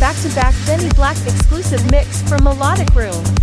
back-to-back Deni Blaq exclusive mix from Melodic Room.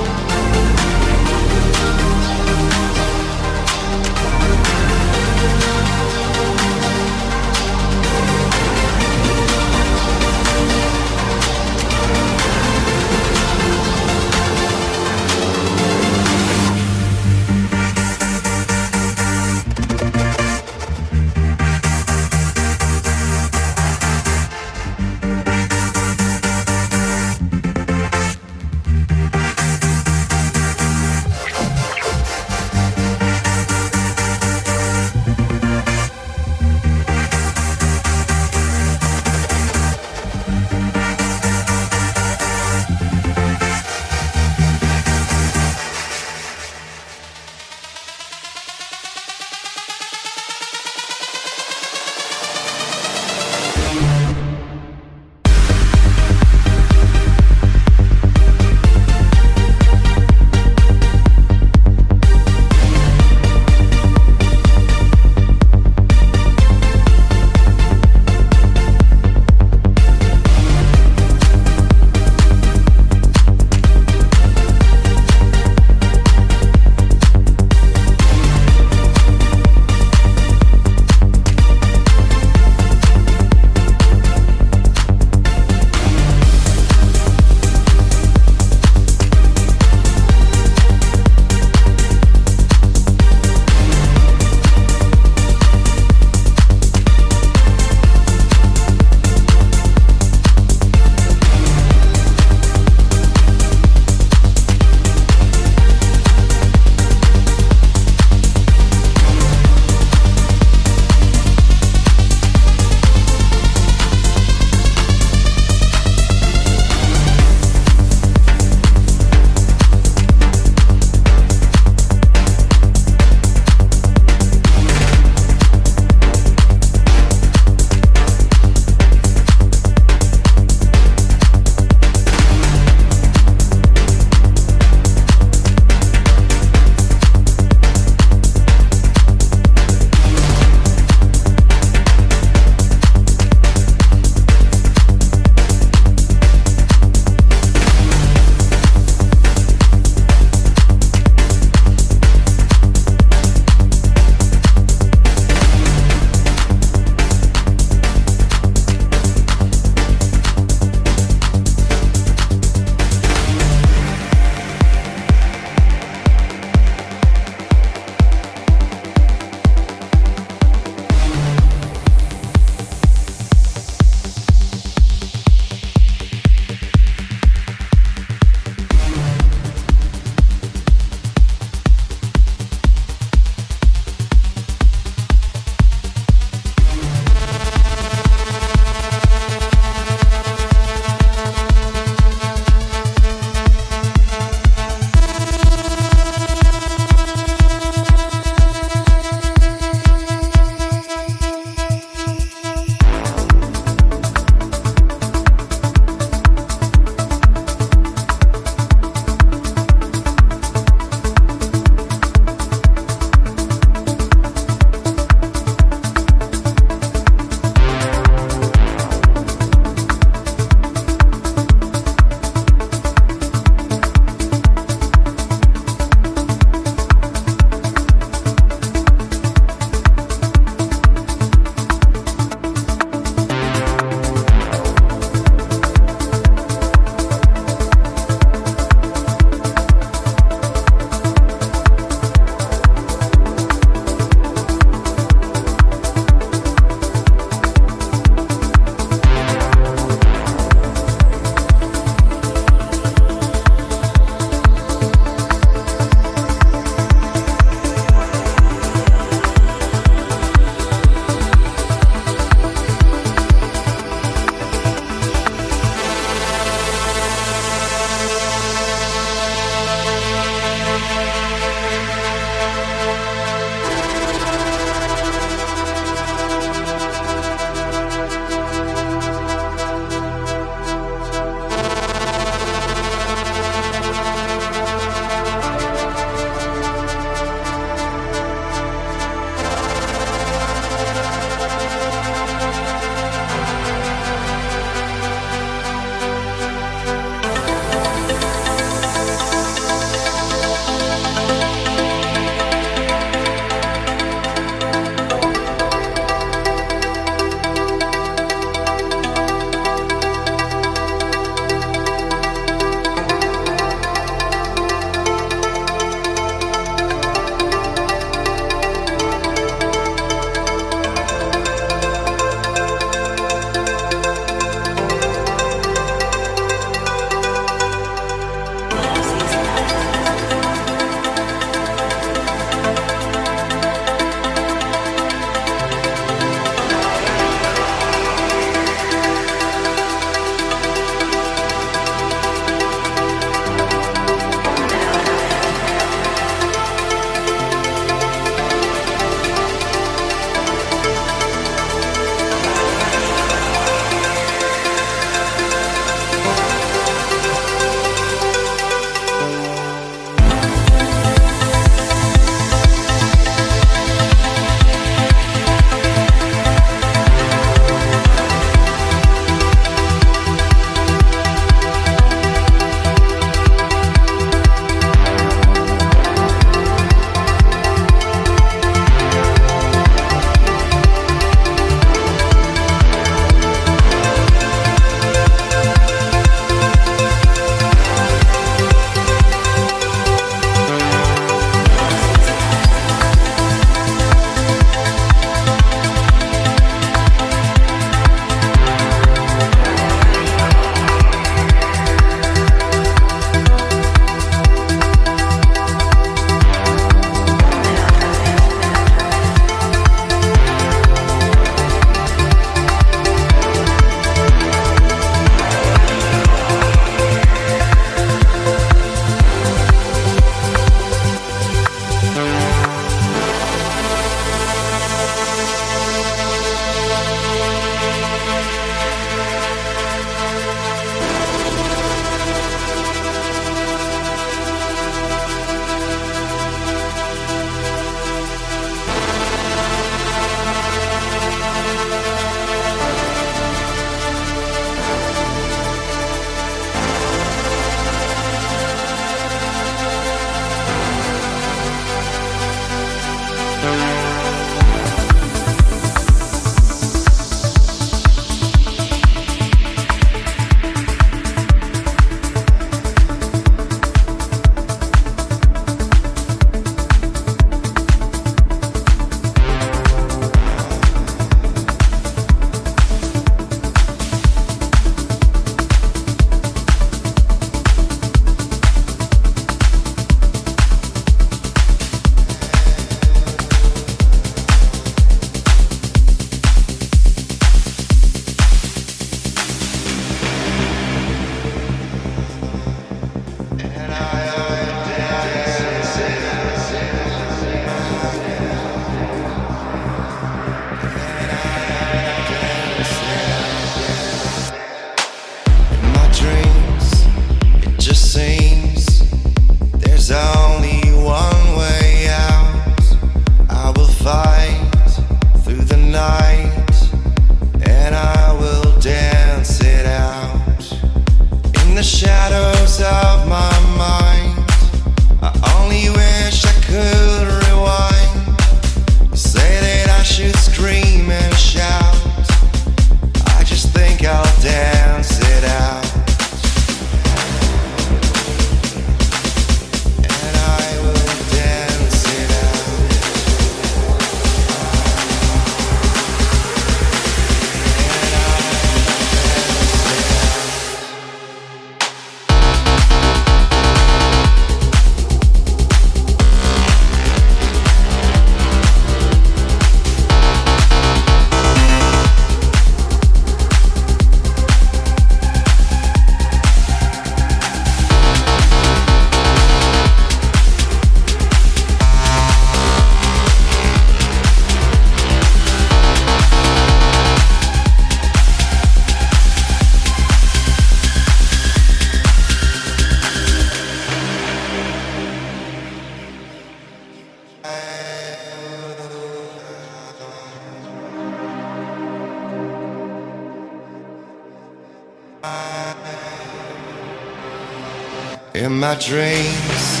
In my dreams,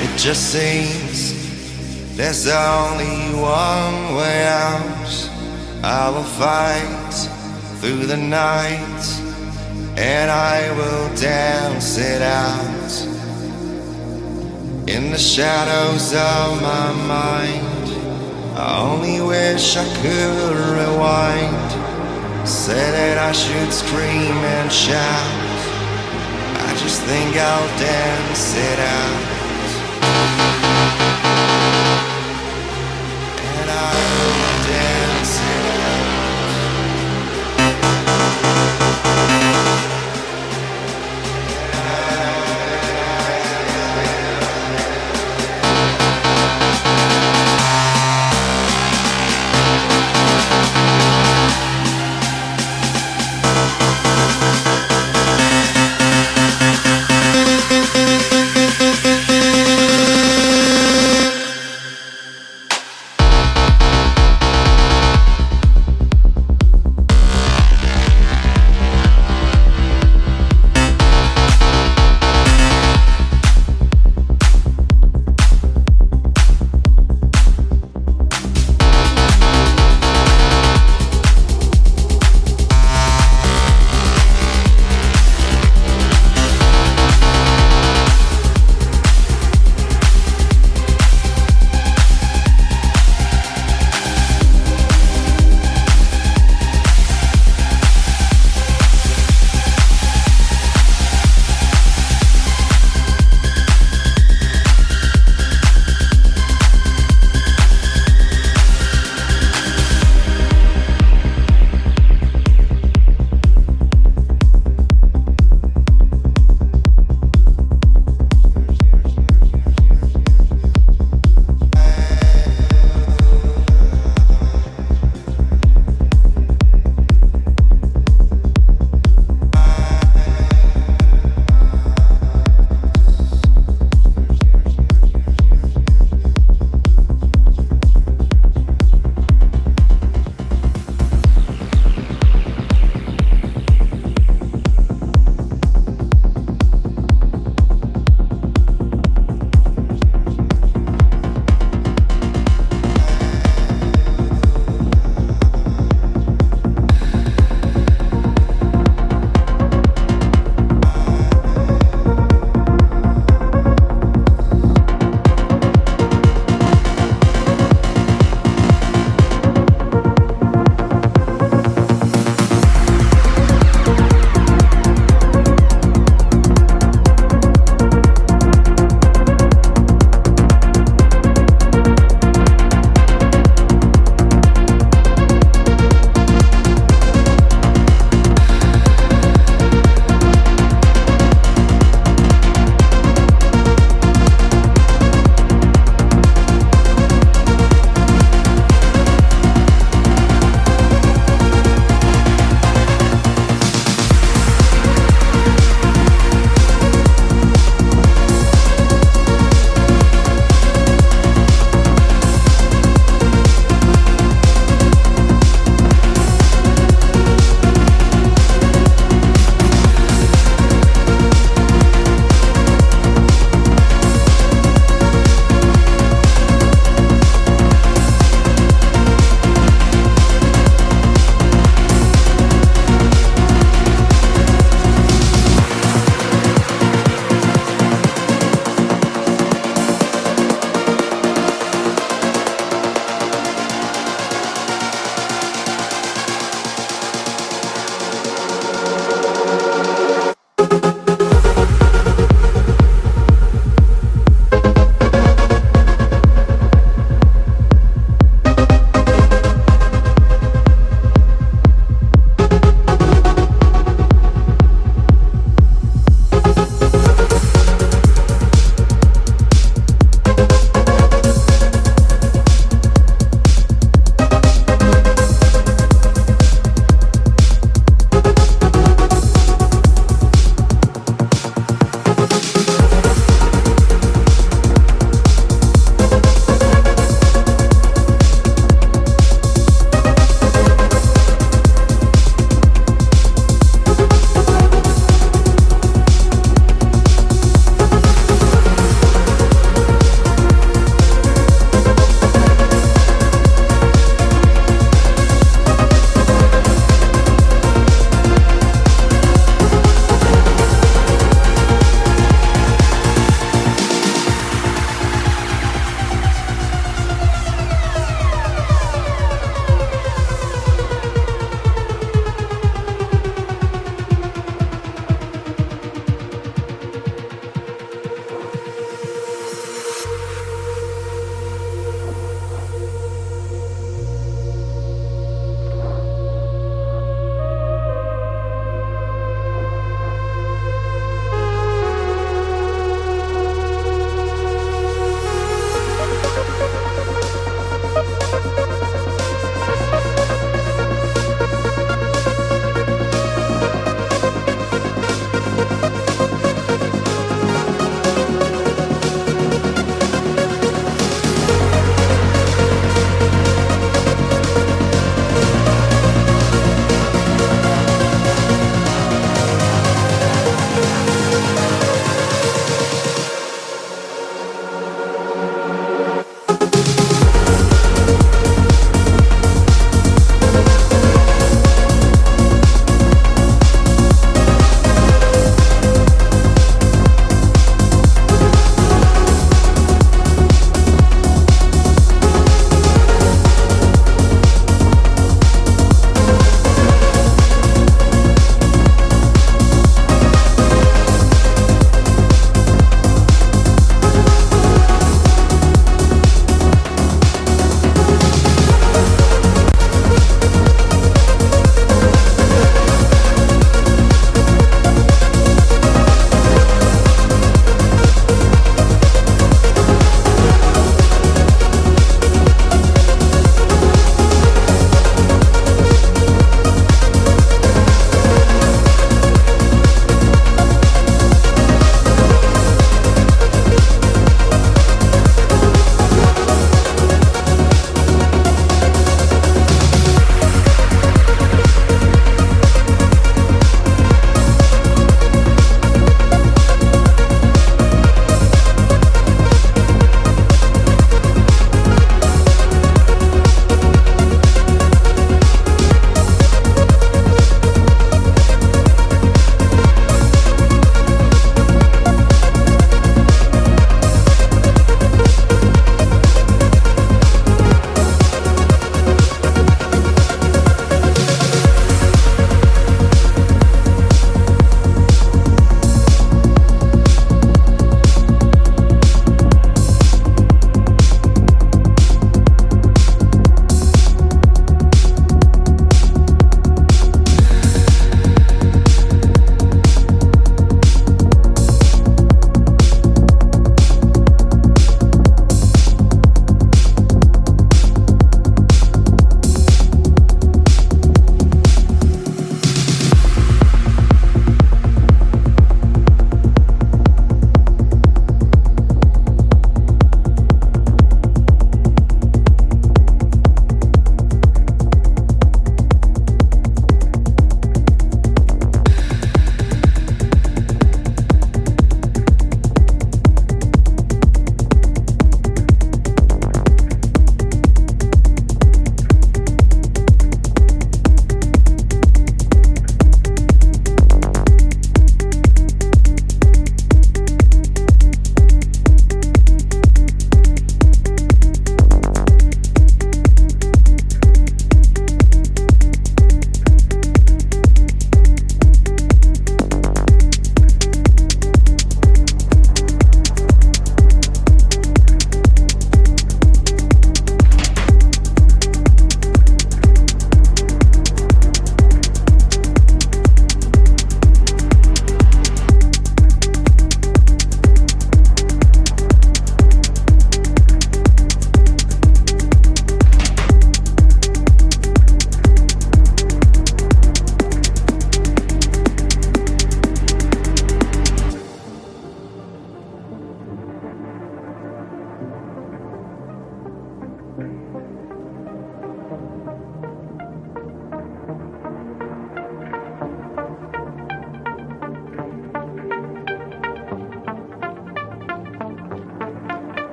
it just seems there's only one way out. I will fight through the night and I will dance it out. In the shadows of my mind, I only wish I could rewind. Say that I should scream and shout. Just think I'll dance it out.